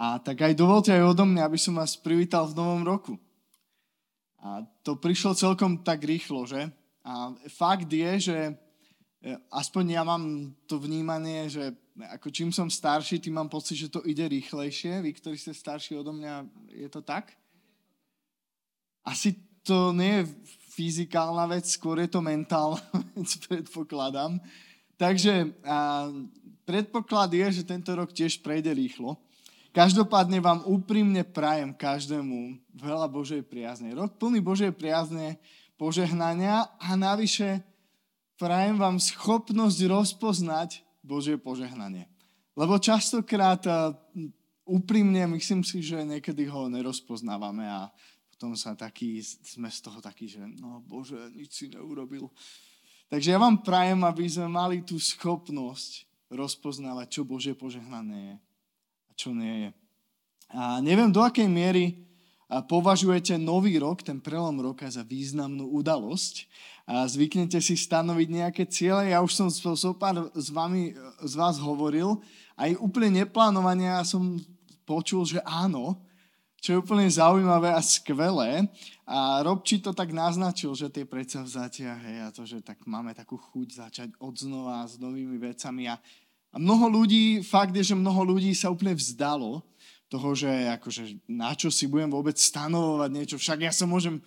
A tak aj dovolte aj odo mňa, aby som vás privítal v novom roku. A to prišlo celkom tak rýchlo, že? A fakt je, že e, aspoň ja mám to vnímanie, že ako čím som starší, tým mám pocit, že to ide rýchlejšie. Vy, ktorí ste starší odo mňa, je to tak? Asi to nie je fyzikálna vec, skôr je to mentálna vec, predpokladám. Takže a, predpoklad je, že tento rok tiež prejde rýchlo. Každopádne vám úprimne prajem každému veľa Božej priazne. Rok plný Božej priazne, požehnania a navyše prajem vám schopnosť rozpoznať Božie požehnanie. Lebo častokrát úprimne myslím si, že niekedy ho nerozpoznávame a potom sa taký, sme z toho takí, že no Bože, nič si neurobil. Takže ja vám prajem, aby sme mali tú schopnosť rozpoznávať, čo Božie požehnanie je čo nie je. A neviem, do akej miery považujete nový rok, ten prelom roka, za významnú udalosť. A zvyknete si stanoviť nejaké ciele. Ja už som so pár s vami, z vás hovoril. Aj úplne neplánovania som počul, že áno, čo je úplne zaujímavé a skvelé. A Robči to tak naznačil, že tie predsavzatia, hej, a to, že tak máme takú chuť začať od znova s novými vecami. A a mnoho ľudí, fakt je, že mnoho ľudí sa úplne vzdalo toho, že akože, na čo si budem vôbec stanovovať niečo. Však ja sa môžem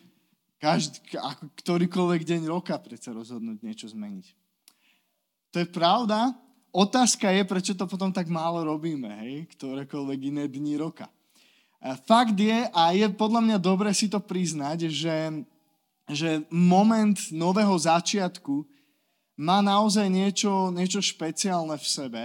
každý, ako ktorýkoľvek deň roka predsa rozhodnúť niečo zmeniť. To je pravda. Otázka je, prečo to potom tak málo robíme, hej, ktorékoľvek iné dni roka. A fakt je, a je podľa mňa dobre si to priznať, že, že moment nového začiatku má naozaj niečo, niečo špeciálne v sebe.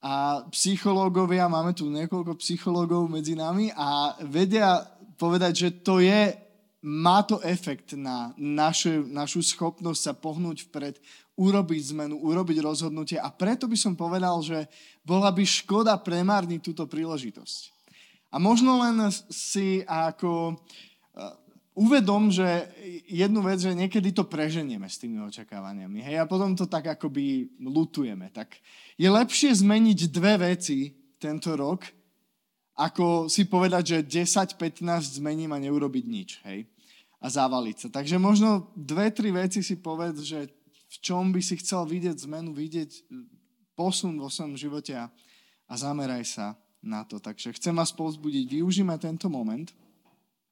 A psychológovia, máme tu niekoľko psychológov medzi nami a vedia povedať, že to je, má to efekt na našu, našu schopnosť sa pohnúť vpred, urobiť zmenu, urobiť rozhodnutie a preto by som povedal, že bola by škoda premárniť túto príležitosť. A možno len si ako uvedom, že jednu vec, že niekedy to preženieme s tými očakávaniami. Hej, a potom to tak akoby lutujeme. Tak je lepšie zmeniť dve veci tento rok, ako si povedať, že 10-15 zmením a neurobiť nič. Hej? A zavaliť sa. Takže možno dve, tri veci si povedz, že v čom by si chcel vidieť zmenu, vidieť posun vo svojom živote a, a zameraj sa na to. Takže chcem vás povzbudiť, využíme tento moment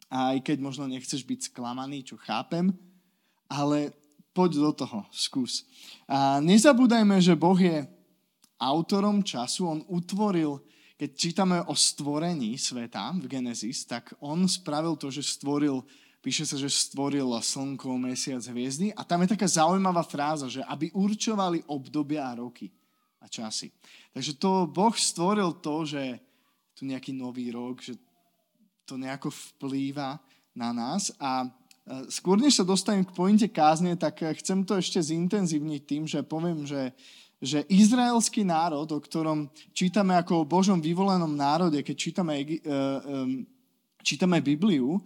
a aj keď možno nechceš byť sklamaný, čo chápem, ale poď do toho, skús. A nezabúdajme, že Boh je autorom času, on utvoril, keď čítame o stvorení sveta v Genesis, tak on spravil to, že stvoril, píše sa, že stvoril slnko, mesiac, hviezdy a tam je taká zaujímavá fráza, že aby určovali obdobia a roky a časy. Takže to Boh stvoril to, že tu nejaký nový rok, že to nejako vplýva na nás. A e, skôr než sa dostanem k pointe kázne, tak e, chcem to ešte zintenzívniť tým, že poviem, že, že izraelský národ, o ktorom čítame ako o Božom vyvolenom národe, keď čítame, e, čítame Bibliu,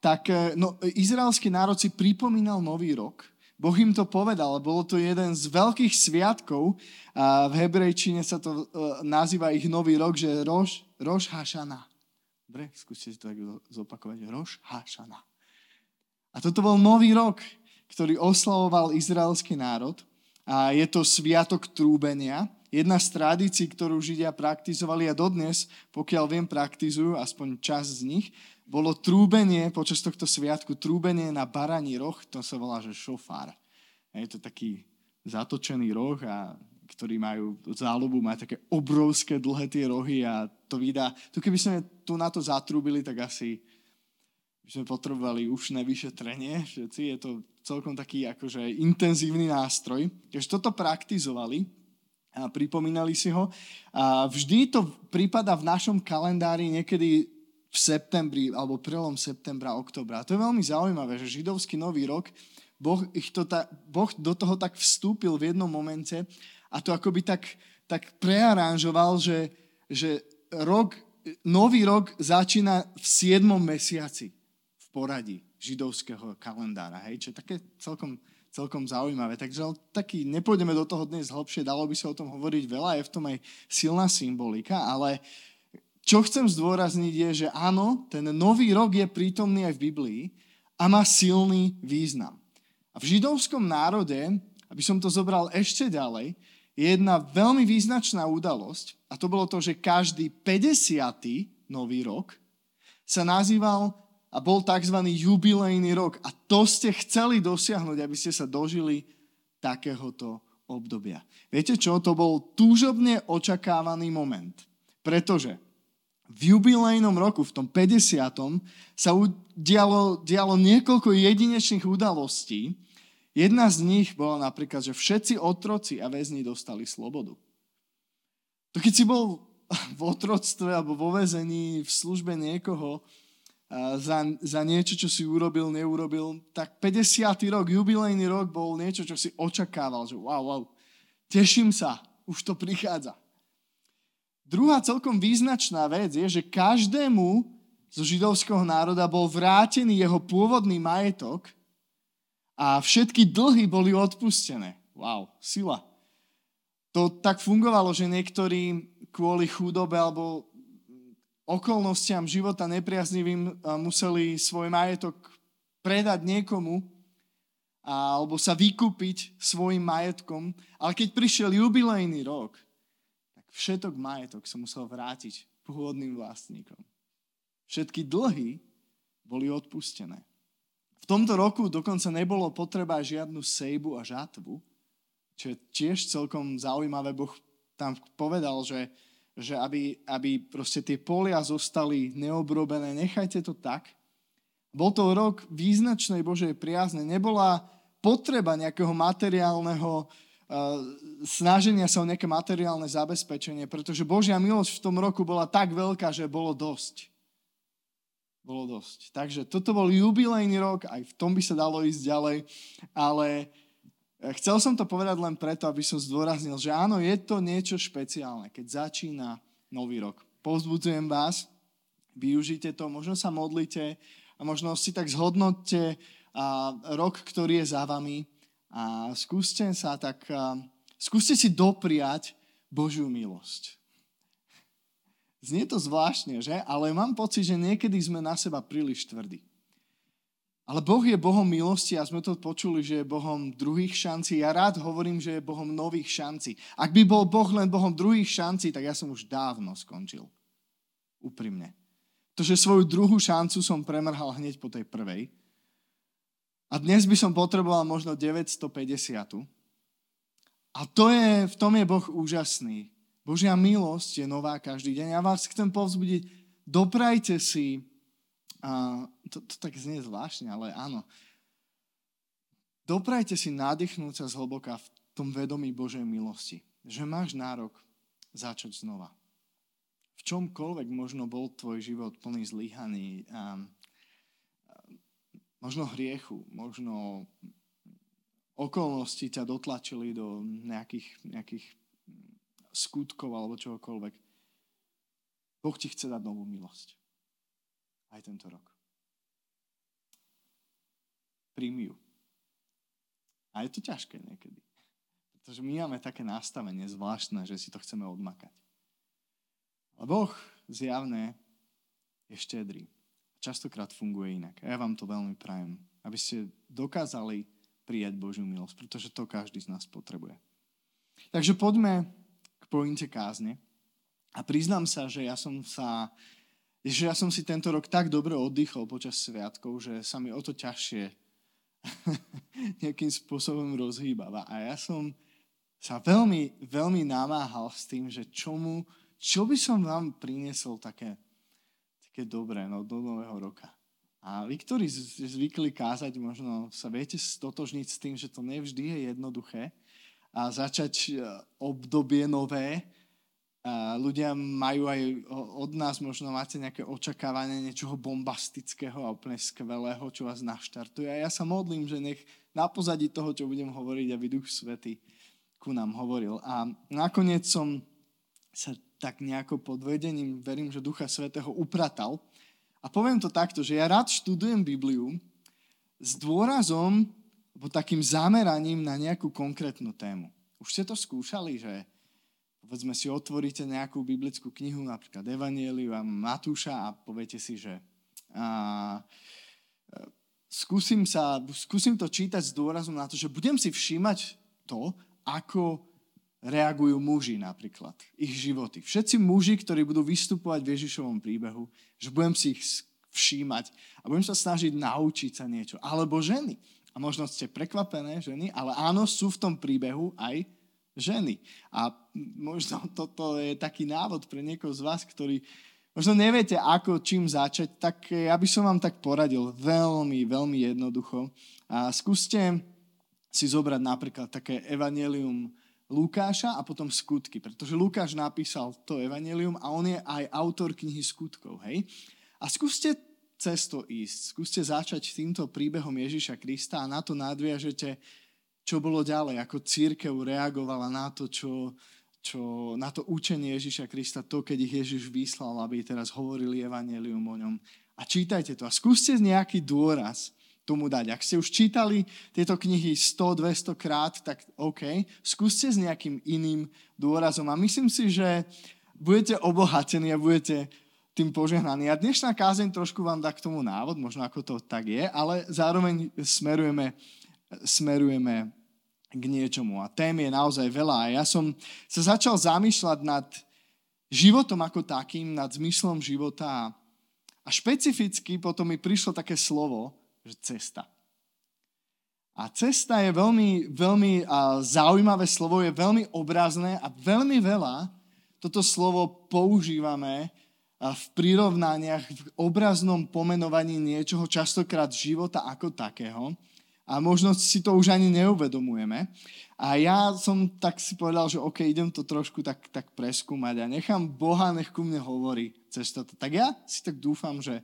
tak no, izraelský národ si pripomínal Nový rok. Boh im to povedal, bolo to jeden z veľkých sviatkov a v hebrejčine sa to nazýva ich Nový rok, že Roš, Roš Hašana. Dobre, skúste si to tak zopakovať. Roš Hašana. A toto bol nový rok, ktorý oslavoval izraelský národ. A je to sviatok trúbenia. Jedna z tradícií, ktorú Židia praktizovali a dodnes, pokiaľ viem, praktizujú, aspoň čas z nich, bolo trúbenie počas tohto sviatku, trúbenie na baraní roh, to sa volá, že šofár. Je to taký zatočený roh a ktorí majú záľubu, majú také obrovské dlhé tie rohy a to vydá. Tu keby sme tu na to zatrúbili, tak asi by sme potrebovali už nevyšetrenie. Všetci je to celkom taký akože intenzívny nástroj. Takže toto praktizovali a pripomínali si ho. A vždy to prípada v našom kalendári niekedy v septembri alebo prelom septembra, oktobra. A to je veľmi zaujímavé, že židovský nový rok, boh, ich to ta, boh do toho tak vstúpil v jednom momente a to akoby tak, tak prearanžoval, že, že rok, nový rok začína v 7. mesiaci v poradí židovského kalendára. Hej? Čo je také celkom, celkom zaujímavé. Takže taký, nepôjdeme do toho dnes hlbšie, dalo by sa o tom hovoriť veľa, je v tom aj silná symbolika, ale čo chcem zdôrazniť je, že áno, ten nový rok je prítomný aj v Biblii a má silný význam. A v židovskom národe, aby som to zobral ešte ďalej, je jedna veľmi význačná udalosť a to bolo to, že každý 50. nový rok sa nazýval a bol tzv. jubilejný rok. A to ste chceli dosiahnuť, aby ste sa dožili takéhoto obdobia. Viete čo? To bol túžobne očakávaný moment. Pretože v jubilejnom roku, v tom 50. sa udialo, dialo niekoľko jedinečných udalostí. Jedna z nich bola napríklad, že všetci otroci a väzni dostali slobodu. To keď si bol v otroctve alebo vo väzení v službe niekoho za, za niečo, čo si urobil, neurobil, tak 50. rok, jubilejný rok bol niečo, čo si očakával, že wow, wow, teším sa, už to prichádza. Druhá celkom význačná vec je, že každému zo židovského národa bol vrátený jeho pôvodný majetok a všetky dlhy boli odpustené. Wow, sila. To tak fungovalo, že niektorí kvôli chudobe alebo okolnostiam života nepriaznivým museli svoj majetok predať niekomu alebo sa vykúpiť svojim majetkom. Ale keď prišiel jubilejný rok, všetok majetok sa musel vrátiť pôvodným vlastníkom. Všetky dlhy boli odpustené. V tomto roku dokonca nebolo potreba žiadnu sejbu a žatvu, čo je tiež celkom zaujímavé. Boh tam povedal, že, že aby, aby proste tie polia zostali neobrobené, nechajte to tak. Bol to rok význačnej Božej priazne. Nebola potreba nejakého materiálneho snaženia sa o nejaké materiálne zabezpečenie, pretože Božia milosť v tom roku bola tak veľká, že bolo dosť. Bolo dosť. Takže toto bol jubilejný rok, aj v tom by sa dalo ísť ďalej, ale chcel som to povedať len preto, aby som zdôraznil, že áno, je to niečo špeciálne, keď začína nový rok. Povzbudzujem vás, využite to, možno sa modlite a možno si tak zhodnotte rok, ktorý je za vami a skúste sa tak, skúste si dopriať Božiu milosť. Znie to zvláštne, že? Ale mám pocit, že niekedy sme na seba príliš tvrdí. Ale Boh je Bohom milosti a sme to počuli, že je Bohom druhých šancí. Ja rád hovorím, že je Bohom nových šancí. Ak by bol Boh len Bohom druhých šancí, tak ja som už dávno skončil. Úprimne. To, že svoju druhú šancu som premrhal hneď po tej prvej, a dnes by som potreboval možno 950. A to je, v tom je Boh úžasný. Božia milosť je nová každý deň. Ja vás chcem povzbudiť, doprajte si, a to, to tak znie zvláštne, ale áno, doprajte si nadýchnúť sa zhlboka v tom vedomí Božej milosti, že máš nárok začať znova. V čomkoľvek možno bol tvoj život plný zlyhaný, a možno hriechu, možno okolnosti ťa dotlačili do nejakých, nejakých skutkov alebo čohokoľvek. Boh ti chce dať novú milosť. Aj tento rok. Príjmi ju. A je to ťažké niekedy. Pretože my máme také nastavenie zvláštne, že si to chceme odmakať. Ale Boh zjavne je štedrý častokrát funguje inak. A ja vám to veľmi prajem, aby ste dokázali prijať Božiu milosť, pretože to každý z nás potrebuje. Takže poďme k pointe kázne. A priznám sa, že ja som sa že ja som si tento rok tak dobre oddychol počas sviatkov, že sa mi o to ťažšie nejakým spôsobom rozhýbava. A ja som sa veľmi, veľmi namáhal s tým, že čomu, čo by som vám priniesol také také dobré no, do nového roka. A vy, ktorí zvykli kázať, možno sa viete stotožniť s tým, že to nevždy je jednoduché a začať e, obdobie nové. Ľudia majú aj od nás, možno máte nejaké očakávanie niečoho bombastického a úplne skvelého, čo vás naštartuje. A ja sa modlím, že nech na pozadí toho, čo budem hovoriť, aby Duch Svety ku nám hovoril. A nakoniec som sa tak nejako pod vedením, verím, že Ducha Svetého upratal. A poviem to takto, že ja rád študujem Bibliu s dôrazom, alebo takým zameraním na nejakú konkrétnu tému. Už ste to skúšali, že povedzme si otvoríte nejakú biblickú knihu, napríklad Evangeliu a Matúša a poviete si, že a, skúsim, sa, skúsim to čítať s dôrazom na to, že budem si všímať to, ako reagujú muži napríklad, ich životy. Všetci muži, ktorí budú vystupovať v Ježišovom príbehu, že budem si ich všímať a budem sa snažiť naučiť sa niečo. Alebo ženy. A možno ste prekvapené ženy, ale áno, sú v tom príbehu aj ženy. A možno toto je taký návod pre niekoho z vás, ktorý možno neviete, ako čím začať, tak ja by som vám tak poradil veľmi, veľmi jednoducho. A skúste si zobrať napríklad také evanelium Lukáša a potom skutky, pretože Lukáš napísal to evanelium a on je aj autor knihy skutkov, hej? A skúste cesto ísť, skúste začať týmto príbehom Ježiša Krista a na to nadviažete, čo bolo ďalej, ako církev reagovala na to, čo, čo, na to učenie Ježiša Krista, to, keď ich Ježiš vyslal, aby teraz hovorili evanelium o ňom. A čítajte to a skúste nejaký dôraz tomu dať. Ak ste už čítali tieto knihy 100-200 krát, tak OK, skúste s nejakým iným dôrazom. A myslím si, že budete obohatení a budete tým požehnaní. A dnešná kázeň trošku vám dá k tomu návod, možno ako to tak je, ale zároveň smerujeme, smerujeme k niečomu. A tém je naozaj veľa. A ja som sa začal zamýšľať nad životom ako takým, nad zmyslom života. A špecificky potom mi prišlo také slovo, že cesta. A cesta je veľmi, veľmi zaujímavé slovo, je veľmi obrazné a veľmi veľa toto slovo používame v prirovnaniach, v obraznom pomenovaní niečoho, častokrát života ako takého. A možno si to už ani neuvedomujeme. A ja som tak si povedal, že OK, idem to trošku tak, tak preskúmať a nechám Boha, nech ku mne hovorí cez toto. Tak ja si tak dúfam, že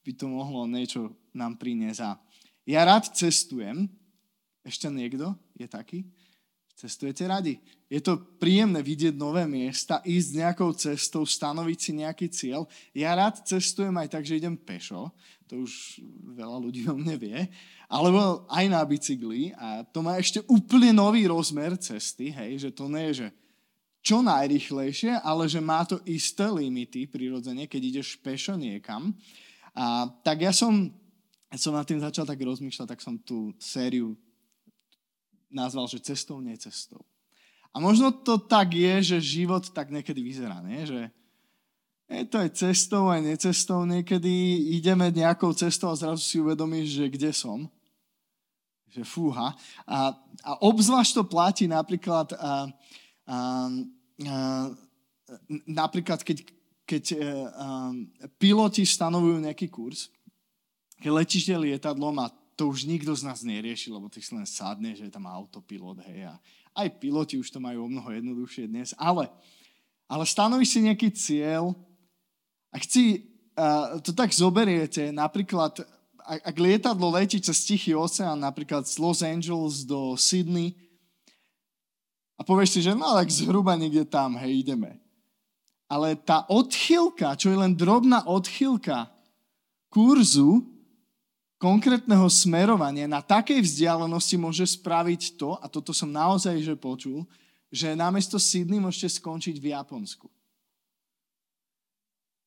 by to mohlo niečo nám priniesť. Ja rád cestujem. Ešte niekto je taký? Cestujete radi. Je to príjemné vidieť nové miesta, ísť nejakou cestou, stanoviť si nejaký cieľ. Ja rád cestujem aj tak, že idem pešo, to už veľa ľudí o mne vie, alebo aj na bicykli a to má ešte úplne nový rozmer cesty, hej, že to nie je, že čo najrychlejšie, ale že má to isté limity prirodzene, keď ideš pešo niekam. A tak ja som, som nad tým začal tak rozmýšľať, tak som tú sériu nazval, že cestou, nie cestou. A možno to tak je, že život tak niekedy vyzerá, nie? že je to aj cestou, aj necestou. Niekedy ideme nejakou cestou a zrazu si uvedomíš, že kde som. Že fúha. A, a obzvlášť to platí napríklad, a, a, a, napríklad keď, keď uh, um, piloti stanovujú nejaký kurz, keď letíte lietadlom a to už nikto z nás nerieši, lebo ty si len sadne, že je tam autopilot, hej, a aj piloti už to majú o mnoho jednoduchšie dnes, ale, ale stanovíš si nejaký cieľ, ak si to tak zoberiete, napríklad, ak, ak lietadlo letí cez Tichý oceán, napríklad z Los Angeles do Sydney, a povieš si, že no tak zhruba niekde tam, hej, ideme ale tá odchylka, čo je len drobná odchylka kurzu konkrétneho smerovania na takej vzdialenosti môže spraviť to, a toto som naozaj že počul, že namiesto Sydney môžete skončiť v Japonsku.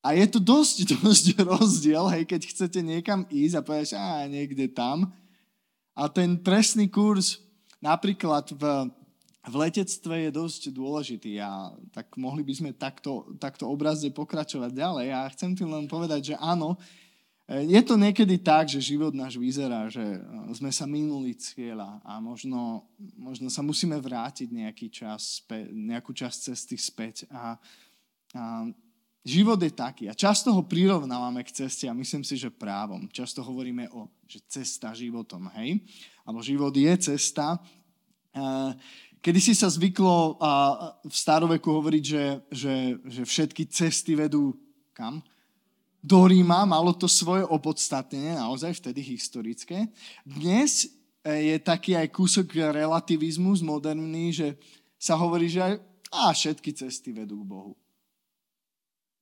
A je to dosť, dosť rozdiel, hej, keď chcete niekam ísť a povedať, a niekde tam. A ten presný kurz napríklad v v letectve je dosť dôležitý a tak mohli by sme takto, takto obrazne pokračovať ďalej. A chcem tým len povedať, že áno, je to niekedy tak, že život náš vyzerá, že sme sa minuli cieľa a možno, možno sa musíme vrátiť nejaký čas, nejakú časť cesty späť. A, a život je taký a často ho prirovnávame k ceste a myslím si, že právom. Často hovoríme o, že cesta životom, hej? Alebo život je cesta. A, Kedy si sa zvyklo v staroveku hovoriť, že, že, že všetky cesty vedú kam? Do Ríma, malo to svoje opodstatnenie, naozaj vtedy historické. Dnes e, je taký aj kúsok relativizmus moderný, že sa hovorí, že aj, a všetky cesty vedú k Bohu.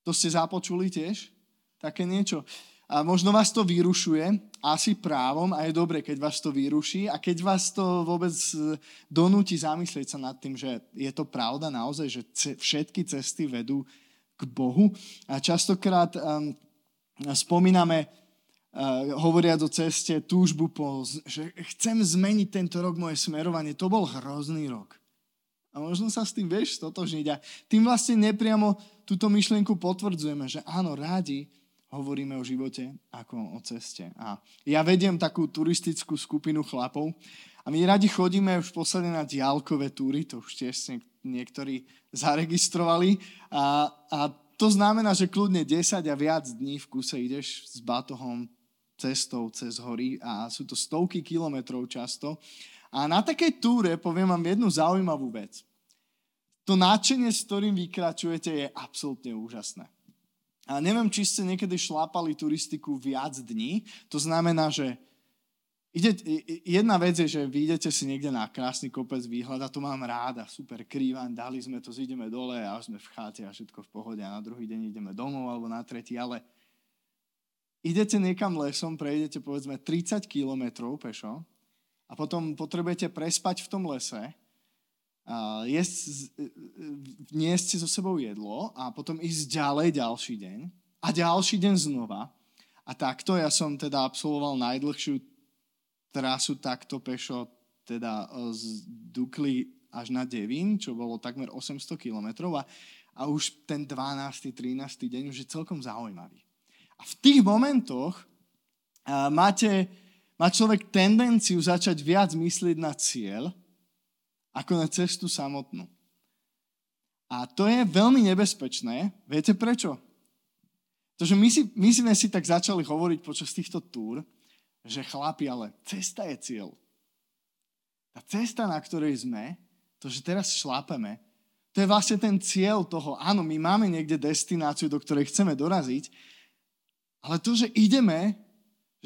To ste započuli tiež? Také niečo. a možno vás to vyrušuje, asi právom a je dobre, keď vás to vyruší a keď vás to vôbec e, donúti zamyslieť sa nad tým, že je to pravda naozaj, že všetky cesty vedú k Bohu. A častokrát um, spomíname, uh, hovoriac o ceste, túžbu po, že chcem zmeniť tento rok moje smerovanie. To bol hrozný rok. A možno sa s tým vieš stotožniť. A tým vlastne nepriamo túto myšlienku potvrdzujeme, že áno, rádi hovoríme o živote ako o ceste. A ja vediem takú turistickú skupinu chlapov a my radi chodíme už posledne na diálkové túry, to už tiež ste niektorí zaregistrovali. A, a to znamená, že kľudne 10 a viac dní v kuse ideš s batohom cestou cez hory a sú to stovky kilometrov často. A na takej túre poviem vám jednu zaujímavú vec. To náčenie, s ktorým vykračujete, je absolútne úžasné. A neviem, či ste niekedy šlápali turistiku viac dní. To znamená, že ide, jedna vec je, že vy idete si niekde na krásny kopec výhľad a to mám ráda, super krývan, dali sme to, zideme dole a sme v cháte a všetko v pohode a na druhý deň ideme domov alebo na tretí, ale idete niekam lesom, prejdete povedzme 30 kilometrov pešo a potom potrebujete prespať v tom lese jesť, niesť so sebou jedlo a potom ísť ďalej ďalší deň a ďalší deň znova. A takto ja som teda absolvoval najdlhšiu trasu takto pešo teda e, z Dukly až na Devín, čo bolo takmer 800 kilometrov a, a už ten 12. 13. deň už je celkom zaujímavý. A v tých momentoch a, máte, má človek tendenciu začať viac myslieť na cieľ, ako na cestu samotnú. A to je veľmi nebezpečné. Viete prečo? Pretože my, si, my sme si tak začali hovoriť počas týchto túr, že chlapi, ale cesta je cieľ. Tá cesta, na ktorej sme, to, že teraz šlápeme, to je vlastne ten cieľ toho, áno, my máme niekde destináciu, do ktorej chceme doraziť, ale to, že ideme,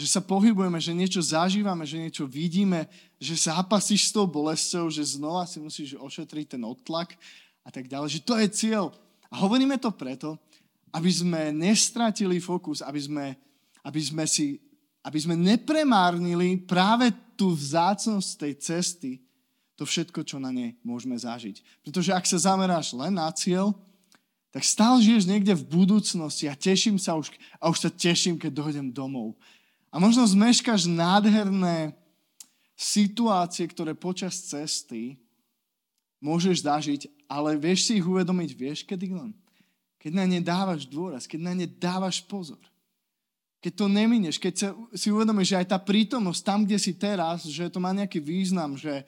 že sa pohybujeme, že niečo zažívame, že niečo vidíme, že zápasíš s tou bolesťou, že znova si musíš ošetriť ten odtlak a tak ďalej, že to je cieľ. A hovoríme to preto, aby sme nestratili fokus, aby sme, aby sme, si, aby sme nepremárnili práve tú vzácnosť tej cesty, to všetko, čo na nej môžeme zažiť. Pretože ak sa zameráš len na cieľ, tak stále žiješ niekde v budúcnosti a teším sa už, a už sa teším, keď dojdem domov. A možno zmeškaš nádherné situácie, ktoré počas cesty môžeš zažiť, ale vieš si ich uvedomiť, vieš kedy len? Keď na ne dávaš dôraz, keď na ne dávaš pozor. Keď to nemineš, keď sa, si uvedomíš, že aj tá prítomnosť tam, kde si teraz, že to má nejaký význam, že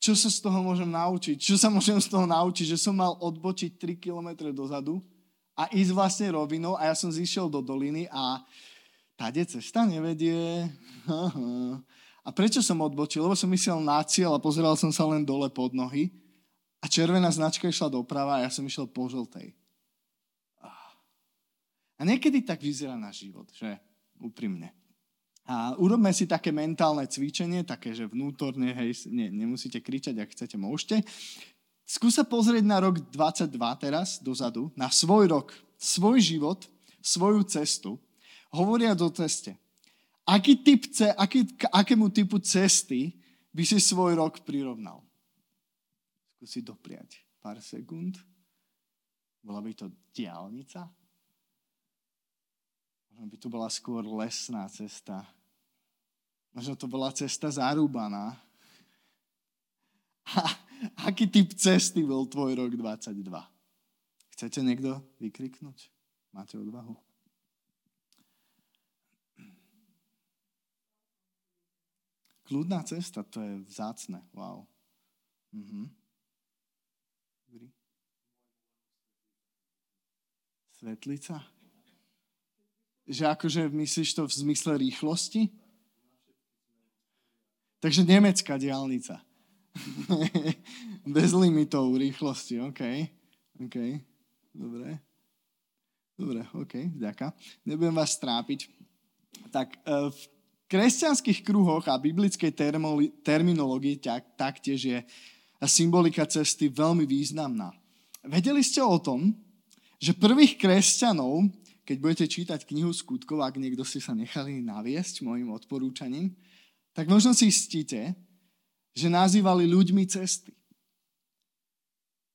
čo sa z toho môžem naučiť, čo sa môžem z toho naučiť, že som mal odbočiť 3 km dozadu a ísť vlastne rovinou a ja som zišiel do doliny a tade cesta nevedie. A prečo som odbočil? Lebo som myslel na cieľ a pozeral som sa len dole pod nohy a červená značka išla doprava a ja som išiel po žltej. A niekedy tak vyzerá náš život, že? Úprimne. A urobme si také mentálne cvičenie, také, že vnútorne, hej, nie, nemusíte kričať, ak chcete, môžete. Skúsa pozrieť na rok 22 teraz, dozadu, na svoj rok, svoj život, svoju cestu hovoria o ceste. Aký typ, aký, k akému typu cesty by si svoj rok prirovnal? Skúsi dopriať pár sekúnd. Bola by to diálnica? Možno by to bola skôr lesná cesta. Možno to bola cesta zarúbaná. A aký typ cesty bol tvoj rok 22? Chcete niekto vykriknúť? Máte odvahu? Kľudná cesta, to je vzácne. Wow. Mhm. Svetlica? Že akože myslíš to v zmysle rýchlosti? Takže nemecká diálnica. Bez limitov rýchlosti, OK. OK, dobre. Dobre, OK, ďaká. Nebudem vás trápiť. Tak uh, v kresťanských kruhoch a biblickej terminológii taktiež je symbolika cesty veľmi významná. Vedeli ste o tom, že prvých kresťanov, keď budete čítať knihu skutkov, ak niekto ste sa nechali naviesť môjim odporúčaním, tak možno si stíte, že nazývali ľuďmi cesty.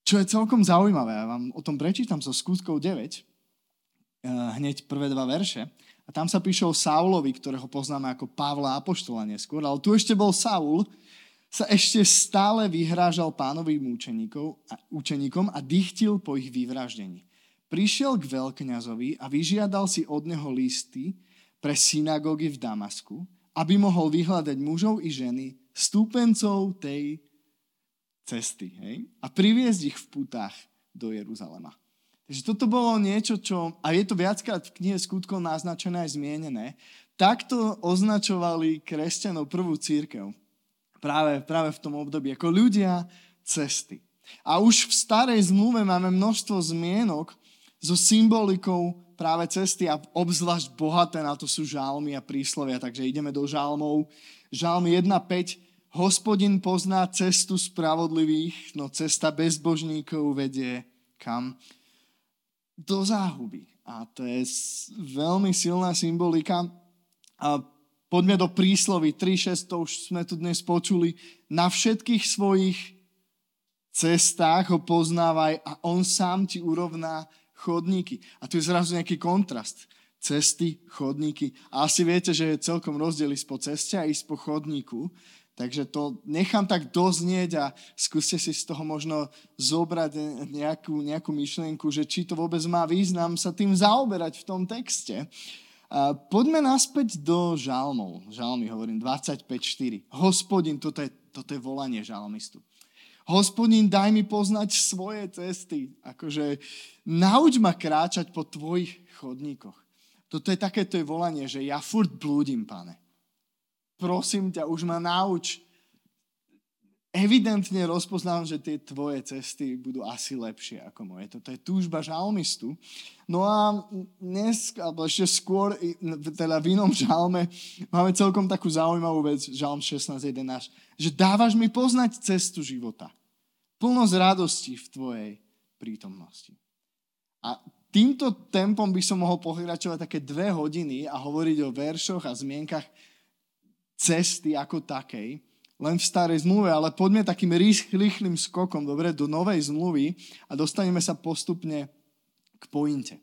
Čo je celkom zaujímavé, ja vám o tom prečítam zo skutkov 9, eh, hneď prvé dva verše. A tam sa píše o Saulovi, ktorého poznáme ako Pavla Apoštola neskôr, ale tu ešte bol Saul, sa ešte stále vyhrážal pánovým učeníkom a dychtil po ich vyvraždení. Prišiel k veľkňazovi a vyžiadal si od neho listy pre synagógy v Damasku, aby mohol vyhľadať mužov i ženy, stúpencov tej cesty. Hej? A priviesť ich v putách do Jeruzalema. Takže toto bolo niečo, čo, a je to viackrát v knihe skutkov naznačené aj zmienené, takto označovali kresťanov prvú církev. Práve, práve v tom období, ako ľudia cesty. A už v starej zmluve máme množstvo zmienok so symbolikou práve cesty a obzvlášť bohaté na to sú žalmy a príslovia. Takže ideme do žalmov. Žalm 1.5 Hospodin pozná cestu spravodlivých, no cesta bezbožníkov vedie kam? Do záhuby. A to je veľmi silná symbolika. A poďme do príslovy 3.6, to už sme tu dnes počuli. Na všetkých svojich cestách ho poznávaj a on sám ti urovná chodníky. A tu je zrazu nejaký kontrast. Cesty, chodníky. A asi viete, že je celkom rozdiel ísť po ceste a ísť po chodníku. Takže to nechám tak doznieť a skúste si z toho možno zobrať nejakú, nejakú myšlienku, že či to vôbec má význam sa tým zaoberať v tom texte. Poďme naspäť do žalmov. Žalmy hovorím 25.4. Hospodin, toto je, toto je volanie žalmistu. Hospodin, daj mi poznať svoje cesty. Akože nauč ma kráčať po tvojich chodníkoch. Toto je takéto je volanie, že ja furt blúdim, pane prosím ťa, už ma nauč. Evidentne rozpoznávam, že tie tvoje cesty budú asi lepšie ako moje. Toto je túžba žalmistu. No a dnes, alebo ešte skôr, teda v inom žalme, máme celkom takú zaujímavú vec, žalm 16.11, že dávaš mi poznať cestu života. Plnosť radosti v tvojej prítomnosti. A týmto tempom by som mohol pokračovať také dve hodiny a hovoriť o veršoch a zmienkach cesty ako takej, len v starej zmluve, ale poďme takým rýchlým skokom, dobre, do novej zmluvy a dostaneme sa postupne k pointe.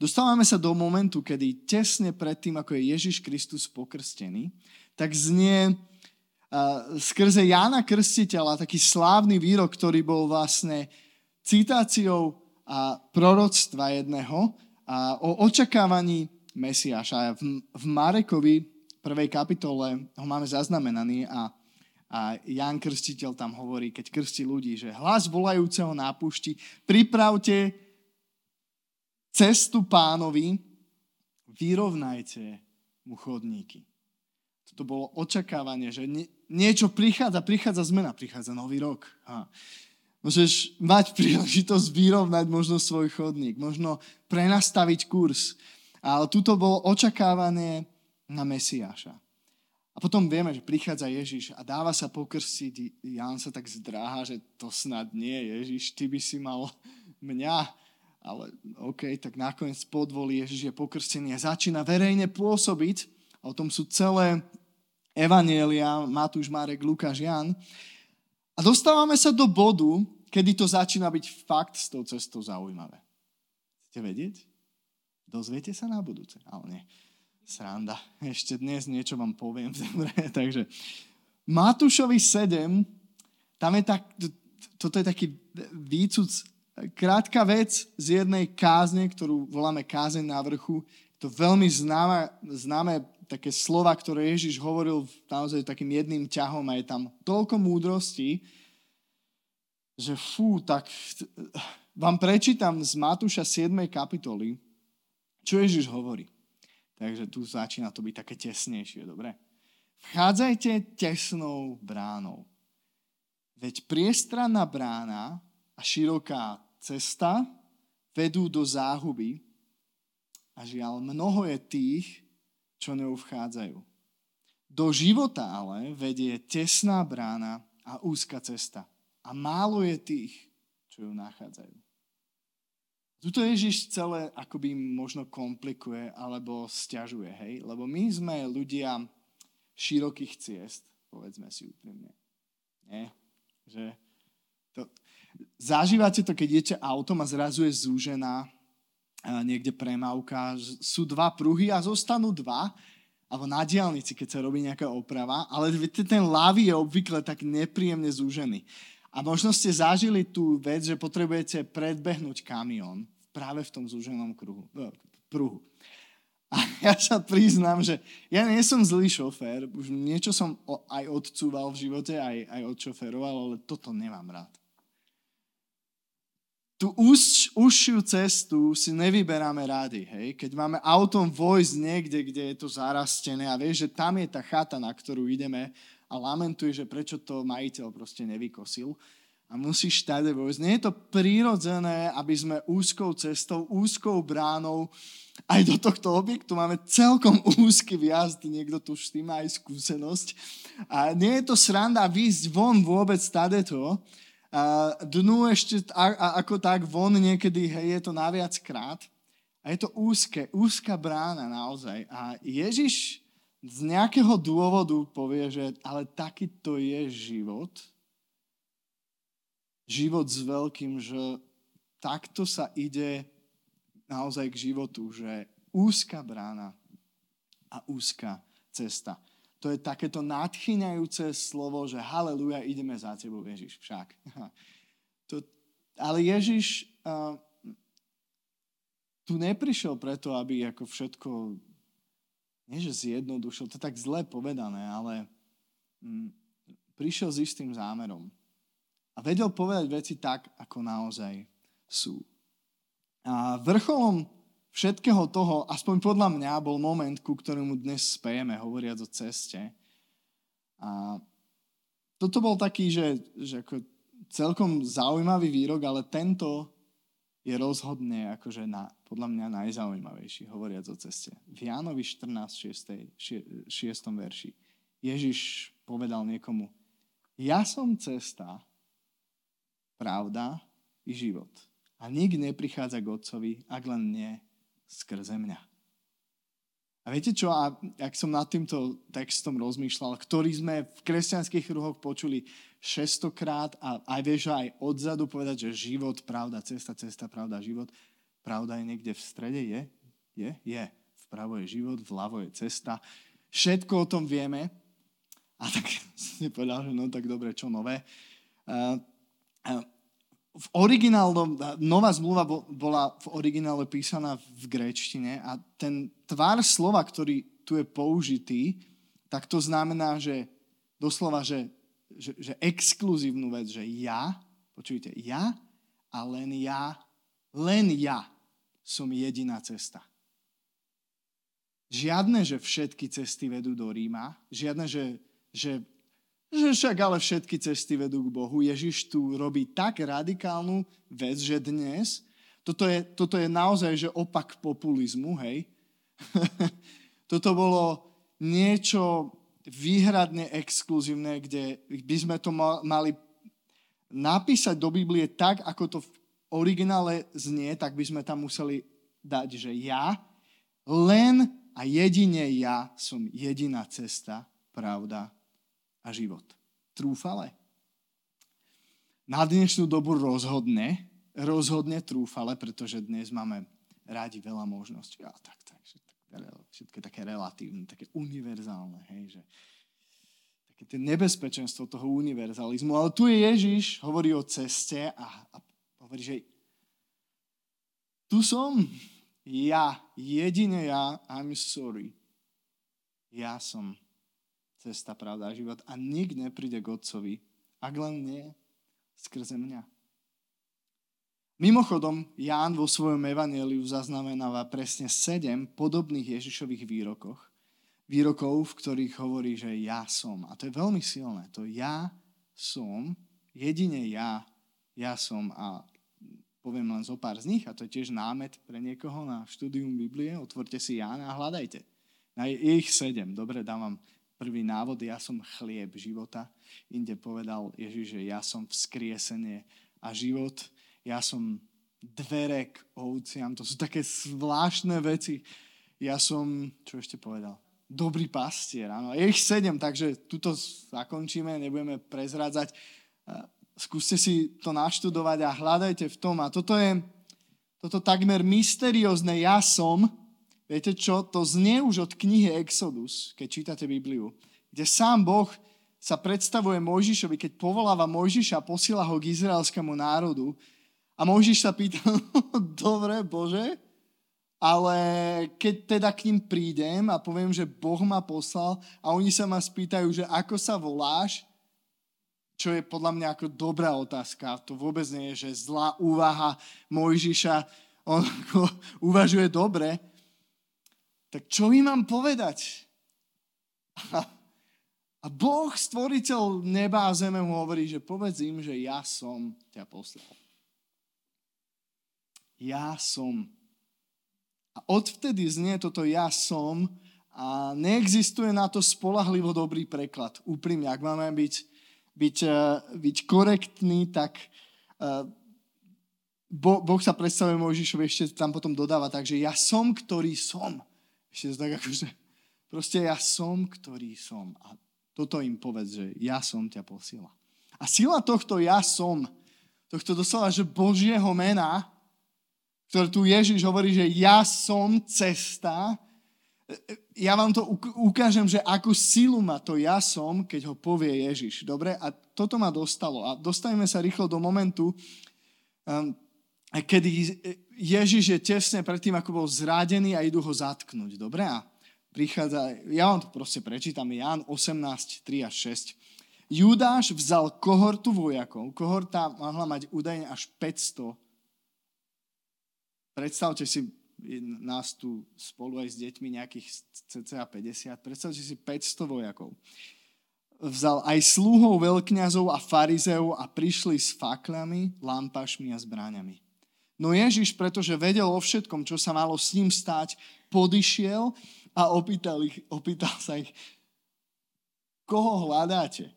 Dostávame sa do momentu, kedy tesne pred tým, ako je Ježiš Kristus pokrstený, tak znie uh, skrze Jána Krstiteľa taký slávny výrok, ktorý bol vlastne citáciou a proroctva jedného a o očakávaní Mesiáša. V, v Marekovi prvej kapitole ho máme zaznamenaný a, a Jan Krstiteľ tam hovorí, keď krstí ľudí, že hlas volajúceho na púšti, pripravte cestu pánovi, vyrovnajte mu chodníky. Toto bolo očakávanie, že nie, niečo prichádza, prichádza zmena, prichádza nový rok. Ha. Môžeš mať príležitosť vyrovnať možno svoj chodník, možno prenastaviť kurz. Ale tuto bolo očakávanie na Mesiáša. A potom vieme, že prichádza Ježiš a dáva sa pokrstiť. Ján sa tak zdráha, že to snad nie, Ježiš, ty by si mal mňa. Ale OK, tak nakoniec podvolí Ježiš je pokrstený a začína verejne pôsobiť. O tom sú celé evanielia, Matúš, Marek, Lukáš, Jan. A dostávame sa do bodu, kedy to začína byť fakt s tou cestou zaujímavé. Chcete vedieť? Dozviete sa na budúce, ale nie sranda. Ešte dnes niečo vám poviem. Dobre, takže Matúšovi 7, tam je tak, toto je taký výcud, krátka vec z jednej kázne, ktorú voláme kázeň na vrchu. Je to veľmi známe, známe také slova, ktoré Ježiš hovoril naozaj takým jedným ťahom a je tam toľko múdrosti, že fú, tak vám prečítam z Matúša 7. kapitoly, čo Ježiš hovorí. Takže tu začína to byť také tesnejšie, dobre? Vchádzajte tesnou bránou. Veď priestranná brána a široká cesta vedú do záhuby a žiaľ, mnoho je tých, čo ňou vchádzajú. Do života ale vedie tesná brána a úzka cesta. A málo je tých, čo ju nachádzajú. Tuto Ježiš celé akoby možno komplikuje alebo stiažuje, hej? Lebo my sme ľudia širokých ciest, povedzme si úprimne. Nie? Že to, zažívate to, keď idete autom a zrazu je zúžená niekde premávka, sú dva pruhy a zostanú dva, alebo na diálnici, keď sa robí nejaká oprava, ale ten lávy je obvykle tak nepríjemne zúžený. A možno ste zažili tú vec, že potrebujete predbehnúť kamión práve v tom zúženom kruhu, eh, pruhu. A ja sa priznám, že ja nie som zlý šofér, už niečo som aj odcúval v živote, aj, aj odšoferoval, ale toto nemám rád. Tú už, užšiu cestu si nevyberáme rádi, hej? Keď máme autom vojsť niekde, kde je to zarastené a vieš, že tam je tá chata, na ktorú ideme a lamentuje, že prečo to majiteľ proste nevykosil a musíš tady vojsť. Nie je to prírodzené, aby sme úzkou cestou, úzkou bránou aj do tohto objektu máme celkom úzky vjazd, niekto tu s tým má aj skúsenosť. A nie je to sranda výjsť von vôbec tadeto. A dnu ešte a, a, ako tak von niekedy hej, je to naviac krát. A je to úzke, úzka brána naozaj. A Ježiš z nejakého dôvodu povie, že ale takýto je život. Život s veľkým, že takto sa ide naozaj k životu, že úzka brána a úzka cesta. To je takéto nadchyňajúce slovo, že haleluja, ideme za tebou, Ježiš, však. To, ale Ježiš uh, tu neprišiel preto, aby ako všetko nie že zjednodušil, to je tak zle povedané, ale mm, prišiel s istým zámerom. A vedel povedať veci tak, ako naozaj sú. A vrcholom všetkého toho, aspoň podľa mňa, bol moment, ku ktorému dnes spejeme, hovoriac o ceste. A toto bol taký, že, že ako celkom zaujímavý výrok, ale tento je rozhodne akože na, podľa mňa najzaujímavejší, hovoriac o ceste. V Jánovi 14, 6, 6. verši Ježiš povedal niekomu, ja som cesta, pravda i život. A nik neprichádza k Otcovi, ak len nie skrze mňa. A viete čo, a ak som nad týmto textom rozmýšľal, ktorý sme v kresťanských kruhoch počuli 600 krát a aj vieš aj odzadu povedať, že život, pravda, cesta, cesta, pravda, život. Pravda je niekde v strede, je? Je? Je. Vpravo je život, vľavo je cesta. Všetko o tom vieme. A tak si povedal, že no tak dobre, čo nové. Uh, v originálnom, nová zmluva bola v originále písaná v gréčtine a ten tvár slova, ktorý tu je použitý, tak to znamená, že doslova, že, že, že exkluzívnu vec, že ja, počujte, ja a len ja, len ja som jediná cesta. Žiadne, že všetky cesty vedú do Ríma, žiadne, že, že že však ale všetky cesty vedú k Bohu. Ježiš tu robí tak radikálnu vec, že dnes, toto je, toto je naozaj že opak populizmu, hej. toto bolo niečo výhradne exkluzívne, kde by sme to mali napísať do Biblie tak, ako to v originále znie, tak by sme tam museli dať, že ja, len a jedine ja som jediná cesta, pravda a život. Trúfale. Na dnešnú dobu rozhodne, rozhodne trúfale, pretože dnes máme rádi veľa možností. Ja, tak, tak, všetko také relatívne, také univerzálne, hej, že také to nebezpečenstvo toho univerzalizmu. Ale tu je Ježiš, hovorí o ceste a, a hovorí, že tu som, ja, jedine ja, I'm sorry. Ja som cesta, pravda a život a nik nepríde k Otcovi, ak len nie skrze mňa. Mimochodom, Ján vo svojom evaneliu zaznamenáva presne sedem podobných Ježišových výrokoch, výrokov, v ktorých hovorí, že ja som. A to je veľmi silné. To ja som, jedine ja, ja som a poviem len zo pár z nich a to je tiež námet pre niekoho na štúdium Biblie. Otvorte si Jána a hľadajte. Je ich sedem. Dobre, dávam prvý návod, ja som chlieb života. Inde povedal Ježiš, že ja som vzkriesenie a život. Ja som dvere k ovciam. To sú také zvláštne veci. Ja som, čo ešte povedal, dobrý pastier. Áno. Je ich sedem, takže tuto zakončíme, nebudeme prezrádzať. Skúste si to naštudovať a hľadajte v tom. A toto je toto takmer mysteriózne ja som, viete čo, to znie už od knihy Exodus, keď čítate Bibliu, kde sám Boh sa predstavuje Mojžišovi, keď povoláva Mojžiša a posiela ho k izraelskému národu. A Mojžiš sa pýta, dobre, Bože, ale keď teda k ním prídem a poviem, že Boh ma poslal a oni sa ma spýtajú, že ako sa voláš, čo je podľa mňa ako dobrá otázka. To vôbec nie je, že zlá úvaha Mojžiša, on uvažuje dobre. Tak čo im mám povedať? A Boh, stvoriteľ neba a zeme, mu hovorí, že povedz im, že ja som ťa poslal. Ja som a odvtedy znie toto ja som a neexistuje na to spolahlivo dobrý preklad. Úprimne, ak máme byť, byť, eh, byť korektný, tak eh, Boh sa predstavuje Mojžišovi, ešte tam potom dodáva tak, že ja som, ktorý som. Ešte tak akože, proste ja som, ktorý som. A toto im povedz, že ja som ťa posiela. A sila tohto ja som, tohto doslova, že Božieho mena, ktoré tu Ježiš hovorí, že ja som cesta, ja vám to ukážem, že akú silu má to ja som, keď ho povie Ježiš. Dobre? A toto ma dostalo. A dostaneme sa rýchlo do momentu, um, kedy Ježiš je tesne pred tým, ako bol zrádený a idú ho zatknúť. Dobre? A prichádza, ja vám to proste prečítam, Ján 18, 3 a 6. Judáš vzal kohortu vojakov. Kohorta mohla mať údajne až 500 Predstavte si nás tu spolu aj s deťmi nejakých cca 50. Predstavte si 500 vojakov. Vzal aj sluhov veľkňazov a farizeov a prišli s fakľami, lampašmi a zbráňami. No Ježiš, pretože vedel o všetkom, čo sa malo s ním stať, podišiel a opýtal, ich, opýtal sa ich, koho hľadáte?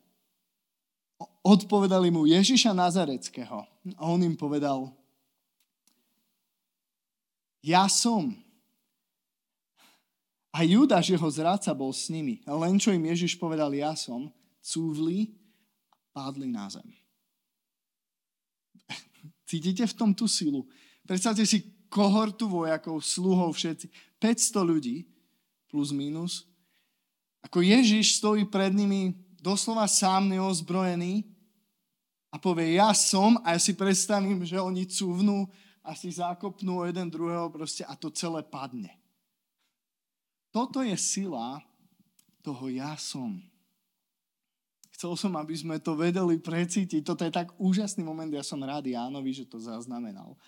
Odpovedali mu Ježiša Nazareckého. A on im povedal, ja som. A Judáš, jeho zráca, bol s nimi. Len čo im Ježiš povedal, ja som, cúvli a padli na zem. Cítite v tom tú silu? Predstavte si kohortu vojakov, sluhov, všetci. 500 ľudí, plus minus. Ako Ježiš stojí pred nimi doslova sám neozbrojený a povie, ja som a ja si predstavím, že oni cúvnú a si zákopnú jeden druhého proste a to celé padne. Toto je sila toho ja som. Chcel som, aby sme to vedeli precítiť. Toto je tak úžasný moment. Ja som rád Jánovi, že to zaznamenal.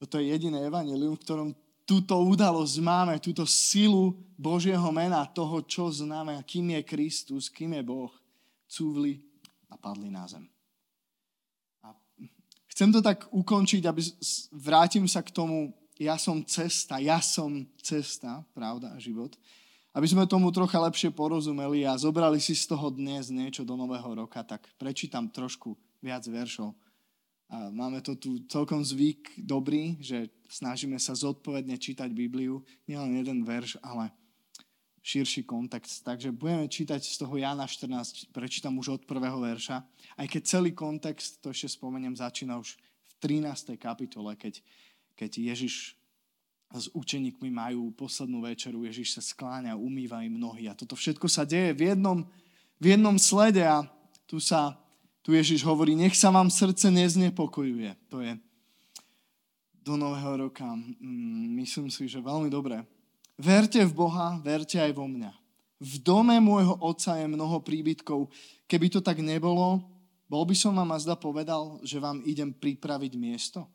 Toto je jediné evanelium, v ktorom túto udalosť máme, túto silu Božieho mena, toho, čo znamená, kým je Kristus, kým je Boh, cúvli a padli na zem. Chcem to tak ukončiť, aby vrátim sa k tomu, ja som cesta, ja som cesta, pravda a život. Aby sme tomu trocha lepšie porozumeli a zobrali si z toho dnes niečo do nového roka, tak prečítam trošku viac veršov. A máme to tu celkom zvyk dobrý, že snažíme sa zodpovedne čítať Bibliu, nielen jeden verš, ale širší kontext. Takže budeme čítať z toho Jana 14, prečítam už od prvého verša. Aj keď celý kontext, to ešte spomeniem, začína už v 13. kapitole, keď, keď Ježiš s učeníkmi majú poslednú večeru, Ježiš sa skláňa, umýva im nohy a toto všetko sa deje v jednom, v jednom slede a tu sa tu Ježiš hovorí, nech sa vám srdce neznepokojuje. To je do nového roka. Mm, myslím si, že veľmi dobré. Verte v Boha, verte aj vo mňa. V dome môjho otca je mnoho príbytkov. Keby to tak nebolo, bol by som vám azda povedal, že vám idem pripraviť miesto?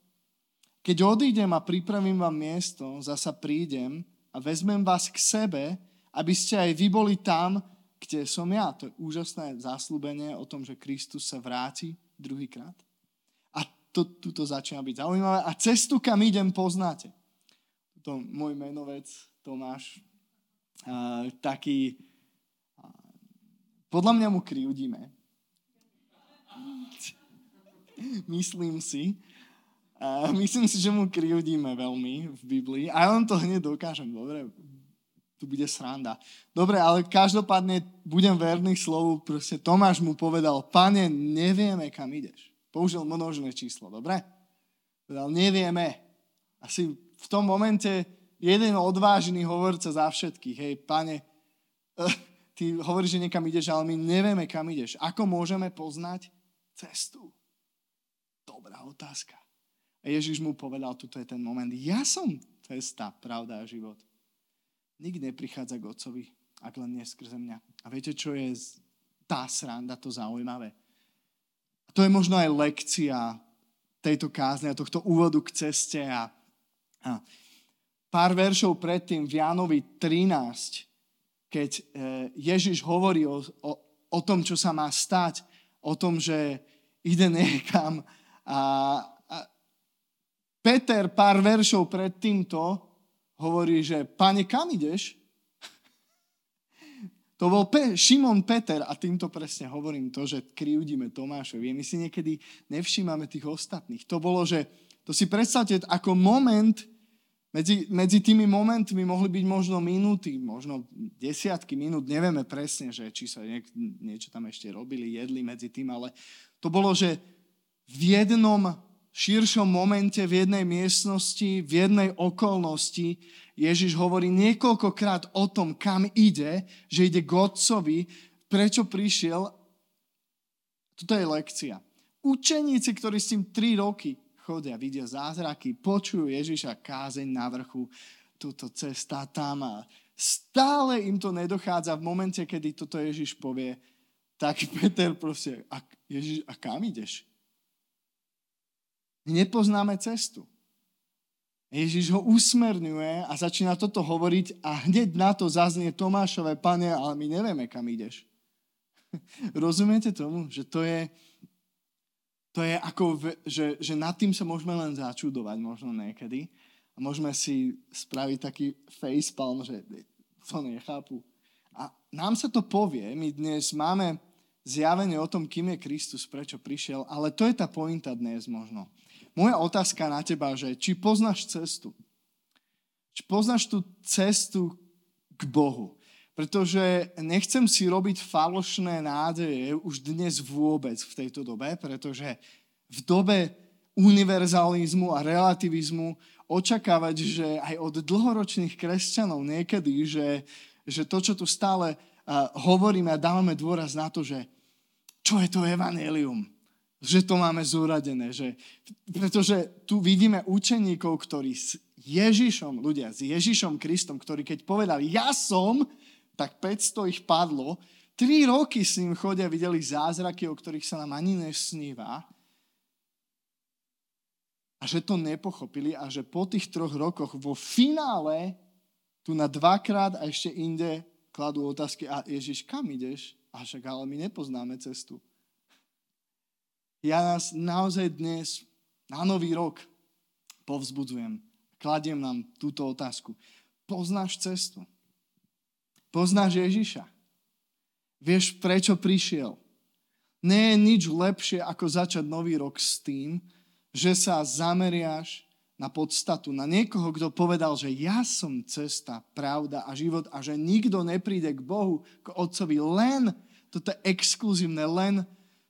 Keď odídem a pripravím vám miesto, zasa prídem a vezmem vás k sebe, aby ste aj vy boli tam, kde som ja. To je úžasné záslubenie o tom, že Kristus sa vráti druhýkrát. A to, to začína byť zaujímavé. A cestu, kam idem, poznáte. To môj menovec Tomáš, uh, taký, uh, podľa mňa mu kryjúdime. Myslím si. Myslím si, že mu krivdíme veľmi v Biblii. A ja len to hneď dokážem. Dobre, tu bude sranda. Dobre, ale každopádne budem verný slovu. Proste Tomáš mu povedal, pane, nevieme, kam ideš. Použil množné číslo, dobre? Povedal, nevieme. Asi v tom momente jeden odvážny hovorca za všetkých. Hej, pane, eh, ty hovoríš, že niekam ideš, ale my nevieme, kam ideš. Ako môžeme poznať cestu? Dobrá otázka. A Ježiš mu povedal, tuto je ten moment, ja som cesta, pravda a život. Nik neprichádza k Otcovi, ak len nie skrze mňa. A viete, čo je tá sranda, to zaujímavé? A to je možno aj lekcia tejto kázne a tohto úvodu k ceste. A, a pár veršov predtým v Jánovi 13, keď e, Ježiš hovorí o, o, o tom, čo sa má stať, o tom, že ide niekam a, Peter pár veršov pred týmto hovorí, že pane, kam ideš? To bol Pe- Šimon Peter a týmto presne hovorím to, že krivdíme Tomášovi. My si niekedy nevšímame tých ostatných. To bolo, že to si predstavte ako moment, medzi, medzi tými momentmi mohli byť možno minúty, možno desiatky minút, nevieme presne, že či sa niek- niečo tam ešte robili, jedli medzi tým, ale to bolo, že v jednom širšom momente v jednej miestnosti, v jednej okolnosti Ježiš hovorí niekoľkokrát o tom, kam ide, že ide k Otcovi, prečo prišiel. Toto je lekcia. Učeníci, ktorí s tým 3 roky chodia, vidia zázraky, počujú Ježiša kázeň na vrchu, túto cesta tam a stále im to nedochádza v momente, kedy toto Ježiš povie, tak Peter proste, a Ježiš, a kam ideš? Nepoznáme cestu. Ježiš ho usmerňuje a začína toto hovoriť a hneď na to zaznie Tomášové, pane, ale my nevieme, kam ideš. Rozumiete tomu, že to je, to je ako, že, že nad tým sa môžeme len začudovať možno niekedy a môžeme si spraviť taký facepalm, že to nechápu. A nám sa to povie, my dnes máme zjavenie o tom, kým je Kristus, prečo prišiel, ale to je tá pointa dnes možno moja otázka na teba, že či poznáš cestu. Či poznáš tú cestu k Bohu. Pretože nechcem si robiť falošné nádeje už dnes vôbec v tejto dobe, pretože v dobe univerzalizmu a relativizmu očakávať, že aj od dlhoročných kresťanov niekedy, že, že to, čo tu stále hovoríme a dávame dôraz na to, že čo je to evanelium, že to máme zúradené. Že, pretože tu vidíme učeníkov, ktorí s Ježišom, ľudia, s Ježišom Kristom, ktorí keď povedali ja som, tak 500 ich padlo. Tri roky s ním chodia, videli zázraky, o ktorých sa nám ani nesníva. A že to nepochopili a že po tých troch rokoch vo finále tu na dvakrát a ešte inde kladú otázky a Ježiš, kam ideš? A však ale my nepoznáme cestu ja nás naozaj dnes na nový rok povzbudzujem. Kladiem nám túto otázku. Poznáš cestu? Poznáš Ježiša? Vieš, prečo prišiel? Nie je nič lepšie, ako začať nový rok s tým, že sa zameriaš na podstatu, na niekoho, kto povedal, že ja som cesta, pravda a život a že nikto nepríde k Bohu, k Otcovi len, toto je exkluzívne, len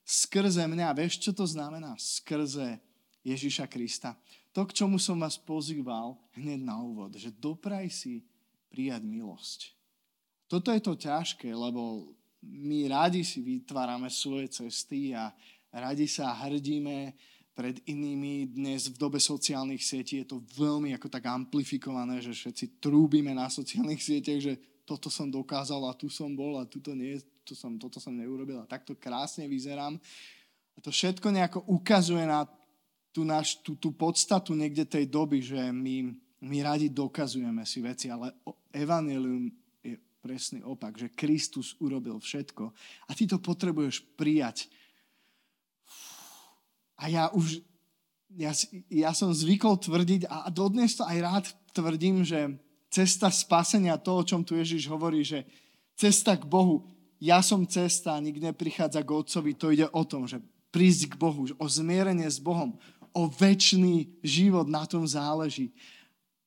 skrze mňa. Vieš, čo to znamená? Skrze Ježiša Krista. To, k čomu som vás pozýval hneď na úvod, že dopraj si prijať milosť. Toto je to ťažké, lebo my radi si vytvárame svoje cesty a radi sa hrdíme pred inými. Dnes v dobe sociálnych sietí je to veľmi ako tak amplifikované, že všetci trúbime na sociálnych sieťach, že toto som dokázal a tu som bol a tuto nie, to som, toto som neurobil a takto krásne vyzerám. A to všetko nejako ukazuje na tú, naš, tú, tú podstatu niekde tej doby, že my, my radi dokazujeme si veci, ale evanelium je presný opak, že Kristus urobil všetko a ty to potrebuješ prijať. A ja už, ja, ja som zvykol tvrdiť a dodnes to aj rád tvrdím, že cesta spasenia, to, o čom tu Ježiš hovorí, že cesta k Bohu ja som cesta, nik neprichádza k Otcovi, to ide o tom, že prísť k Bohu, o zmierenie s Bohom, o väčší život, na tom záleží.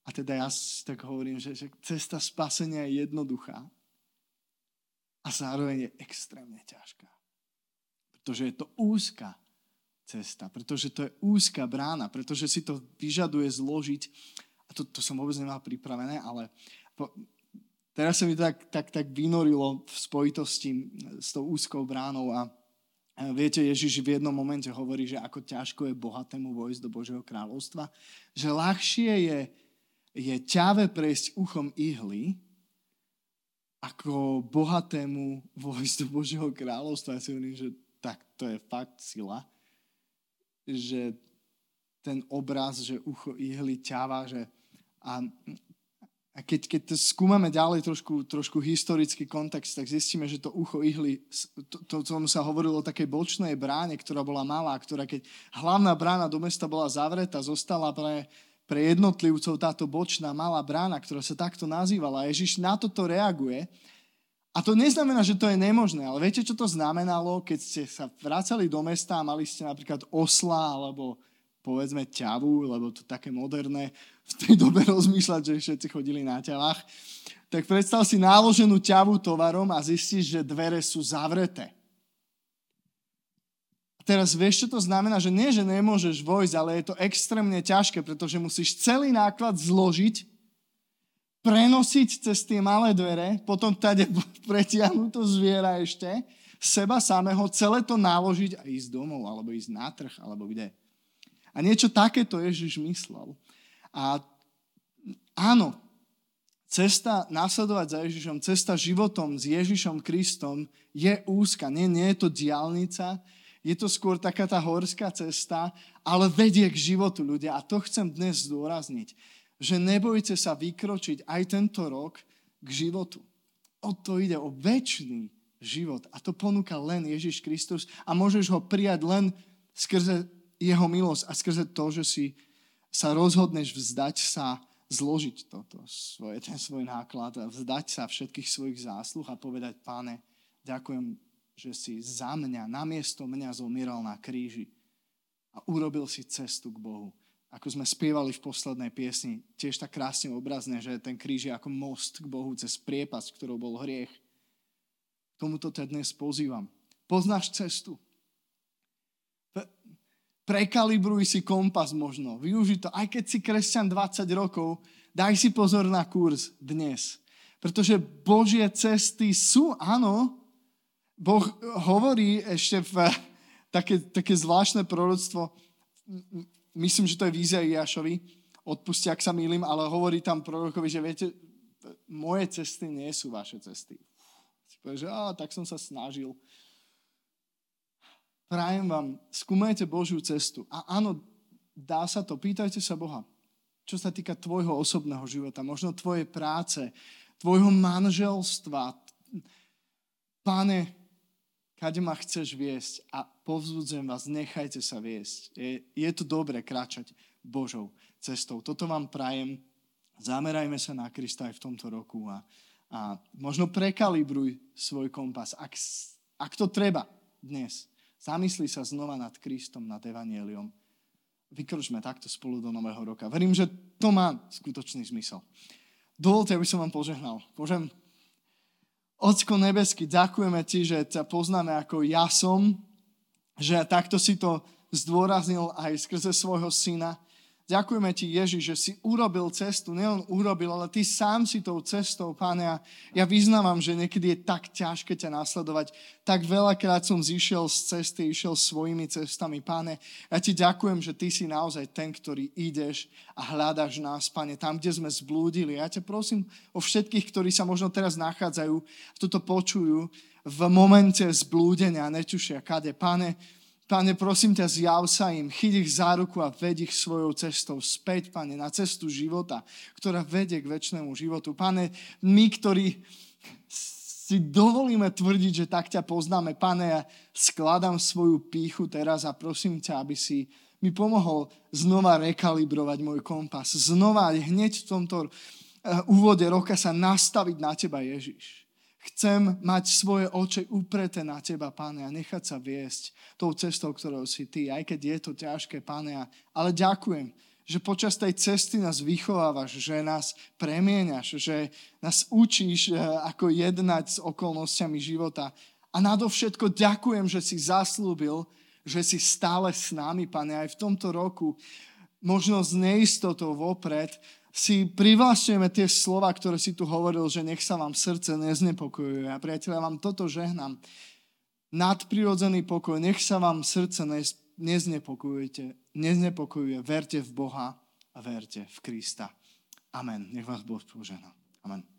A teda ja si tak hovorím, že, že cesta spasenia je jednoduchá a zároveň je extrémne ťažká. Pretože je to úzka cesta, pretože to je úzka brána, pretože si to vyžaduje zložiť. A to, to som vôbec nemal pripravené, ale teraz sa mi tak, tak, tak vynorilo v spojitosti s tou úzkou bránou a Viete, Ježiš v jednom momente hovorí, že ako ťažko je bohatému vojsť do Božieho kráľovstva, že ľahšie je, je ťave prejsť uchom ihly, ako bohatému vojsť do Božieho kráľovstva. Ja si hovorím, že tak to je fakt sila, že ten obraz, že ucho ihly ťava, že a a keď, keď to skúmame ďalej trošku, trošku historický kontext, tak zistíme, že to ucho ihly, to, to, tomu sa hovorilo o takej bočnej bráne, ktorá bola malá, ktorá keď hlavná brána do mesta bola zavretá, zostala pre, pre jednotlivcov táto bočná malá brána, ktorá sa takto nazývala. Ježiš na toto reaguje. A to neznamená, že to je nemožné, ale viete, čo to znamenalo, keď ste sa vracali do mesta a mali ste napríklad osla alebo povedzme ťavu, lebo to také moderné v tej dobe rozmýšľať, že všetci chodili na ťavách, tak predstav si náloženú ťavu tovarom a zistíš, že dvere sú zavreté. A teraz vieš, čo to znamená? Že nie, že nemôžeš vojsť, ale je to extrémne ťažké, pretože musíš celý náklad zložiť, prenosiť cez tie malé dvere, potom tade pretiahnuť to zviera ešte, seba samého, celé to naložiť a ísť domov, alebo ísť na trh, alebo kde. A niečo takéto Ježiš myslel. A áno, cesta nasledovať za Ježišom, cesta životom s Ježišom Kristom je úzka. Nie, nie je to diálnica, je to skôr taká tá horská cesta, ale vedie k životu ľudia. A to chcem dnes zdôrazniť, že nebojte sa vykročiť aj tento rok k životu. O to ide, o väčší život. A to ponúka len Ježiš Kristus a môžeš ho prijať len skrze jeho milosť a skrze to, že si sa rozhodneš vzdať sa, zložiť toto, svoje, ten svoj náklad a vzdať sa všetkých svojich zásluh a povedať, páne, ďakujem, že si za mňa, namiesto mňa zomieral na kríži a urobil si cestu k Bohu. Ako sme spievali v poslednej piesni, tiež tak krásne obrazne, že ten kríž je ako most k Bohu cez priepasť, ktorou bol hriech. Tomuto ťa dnes pozývam. Poznáš cestu, Prekalibruj si kompas možno. Využi to. Aj keď si kresťan 20 rokov, daj si pozor na kurz dnes. Pretože Božie cesty sú, áno, Boh hovorí ešte v také, také zvláštne proroctvo, myslím, že to je vízia Iášovi, odpustia, ak sa mýlim, ale hovorí tam prorokovi, že viete, moje cesty nie sú vaše cesty. Si povie, že á, tak som sa snažil prajem vám, skúmajte Božiu cestu. A áno, dá sa to, pýtajte sa Boha. Čo sa týka tvojho osobného života, možno tvojej práce, tvojho manželstva. Pane, kade ma chceš viesť a povzbudzujem vás, nechajte sa viesť. Je, je to dobre kračať Božou cestou. Toto vám prajem. Zamerajme sa na Krista aj v tomto roku a, a možno prekalibruj svoj kompas, ak, ak to treba dnes. Zamysli sa znova nad Kristom, nad Evangeliom. Vykročme takto spolu do Nového roka. Verím, že to má skutočný zmysel. Dovolte, aby som vám požehnal. Božem, Ocko nebesky, ďakujeme Ti, že ťa poznáme ako ja som, že takto si to zdôraznil aj skrze svojho syna, Ďakujeme ti, Ježiš, že si urobil cestu. Nielen urobil, ale ty sám si tou cestou, páne. A ja vyznávam, že niekedy je tak ťažké ťa nasledovať. Tak veľakrát som zišiel z cesty, išiel svojimi cestami. Páne, ja ti ďakujem, že ty si naozaj ten, ktorý ideš a hľadaš nás, páne, tam, kde sme zblúdili. Ja ťa prosím o všetkých, ktorí sa možno teraz nachádzajú, toto počujú v momente zblúdenia, netušia kade. Páne, Pane, prosím ťa, zjav sa im, chyť ich za ruku a ved ich svojou cestou späť, Pane, na cestu života, ktorá vedie k väčšnému životu. Pane, my, ktorí si dovolíme tvrdiť, že tak ťa poznáme, Pane, ja skladám svoju píchu teraz a prosím ťa, aby si mi pomohol znova rekalibrovať môj kompas. Znova hneď v tomto eh, úvode roka sa nastaviť na teba, Ježiš. Chcem mať svoje oči upreté na teba, Pane, a nechať sa viesť tou cestou, ktorou si ty, aj keď je to ťažké, Pane. Ale ďakujem, že počas tej cesty nás vychovávaš, že nás premieňaš, že nás učíš, eh, ako jednať s okolnostiami života. A nadovšetko ďakujem, že si zaslúbil, že si stále s nami, Pane, aj v tomto roku. Možno s neistotou vopred, si privlastňujeme tie slova, ktoré si tu hovoril, že nech sa vám srdce neznepokojuje. A priateľe, ja vám toto žehnám. Nadprirodzený pokoj, nech sa vám srdce neznepokojujete, neznepokojuje. Verte v Boha a verte v Krista. Amen. Nech vás Boh požehná. Amen.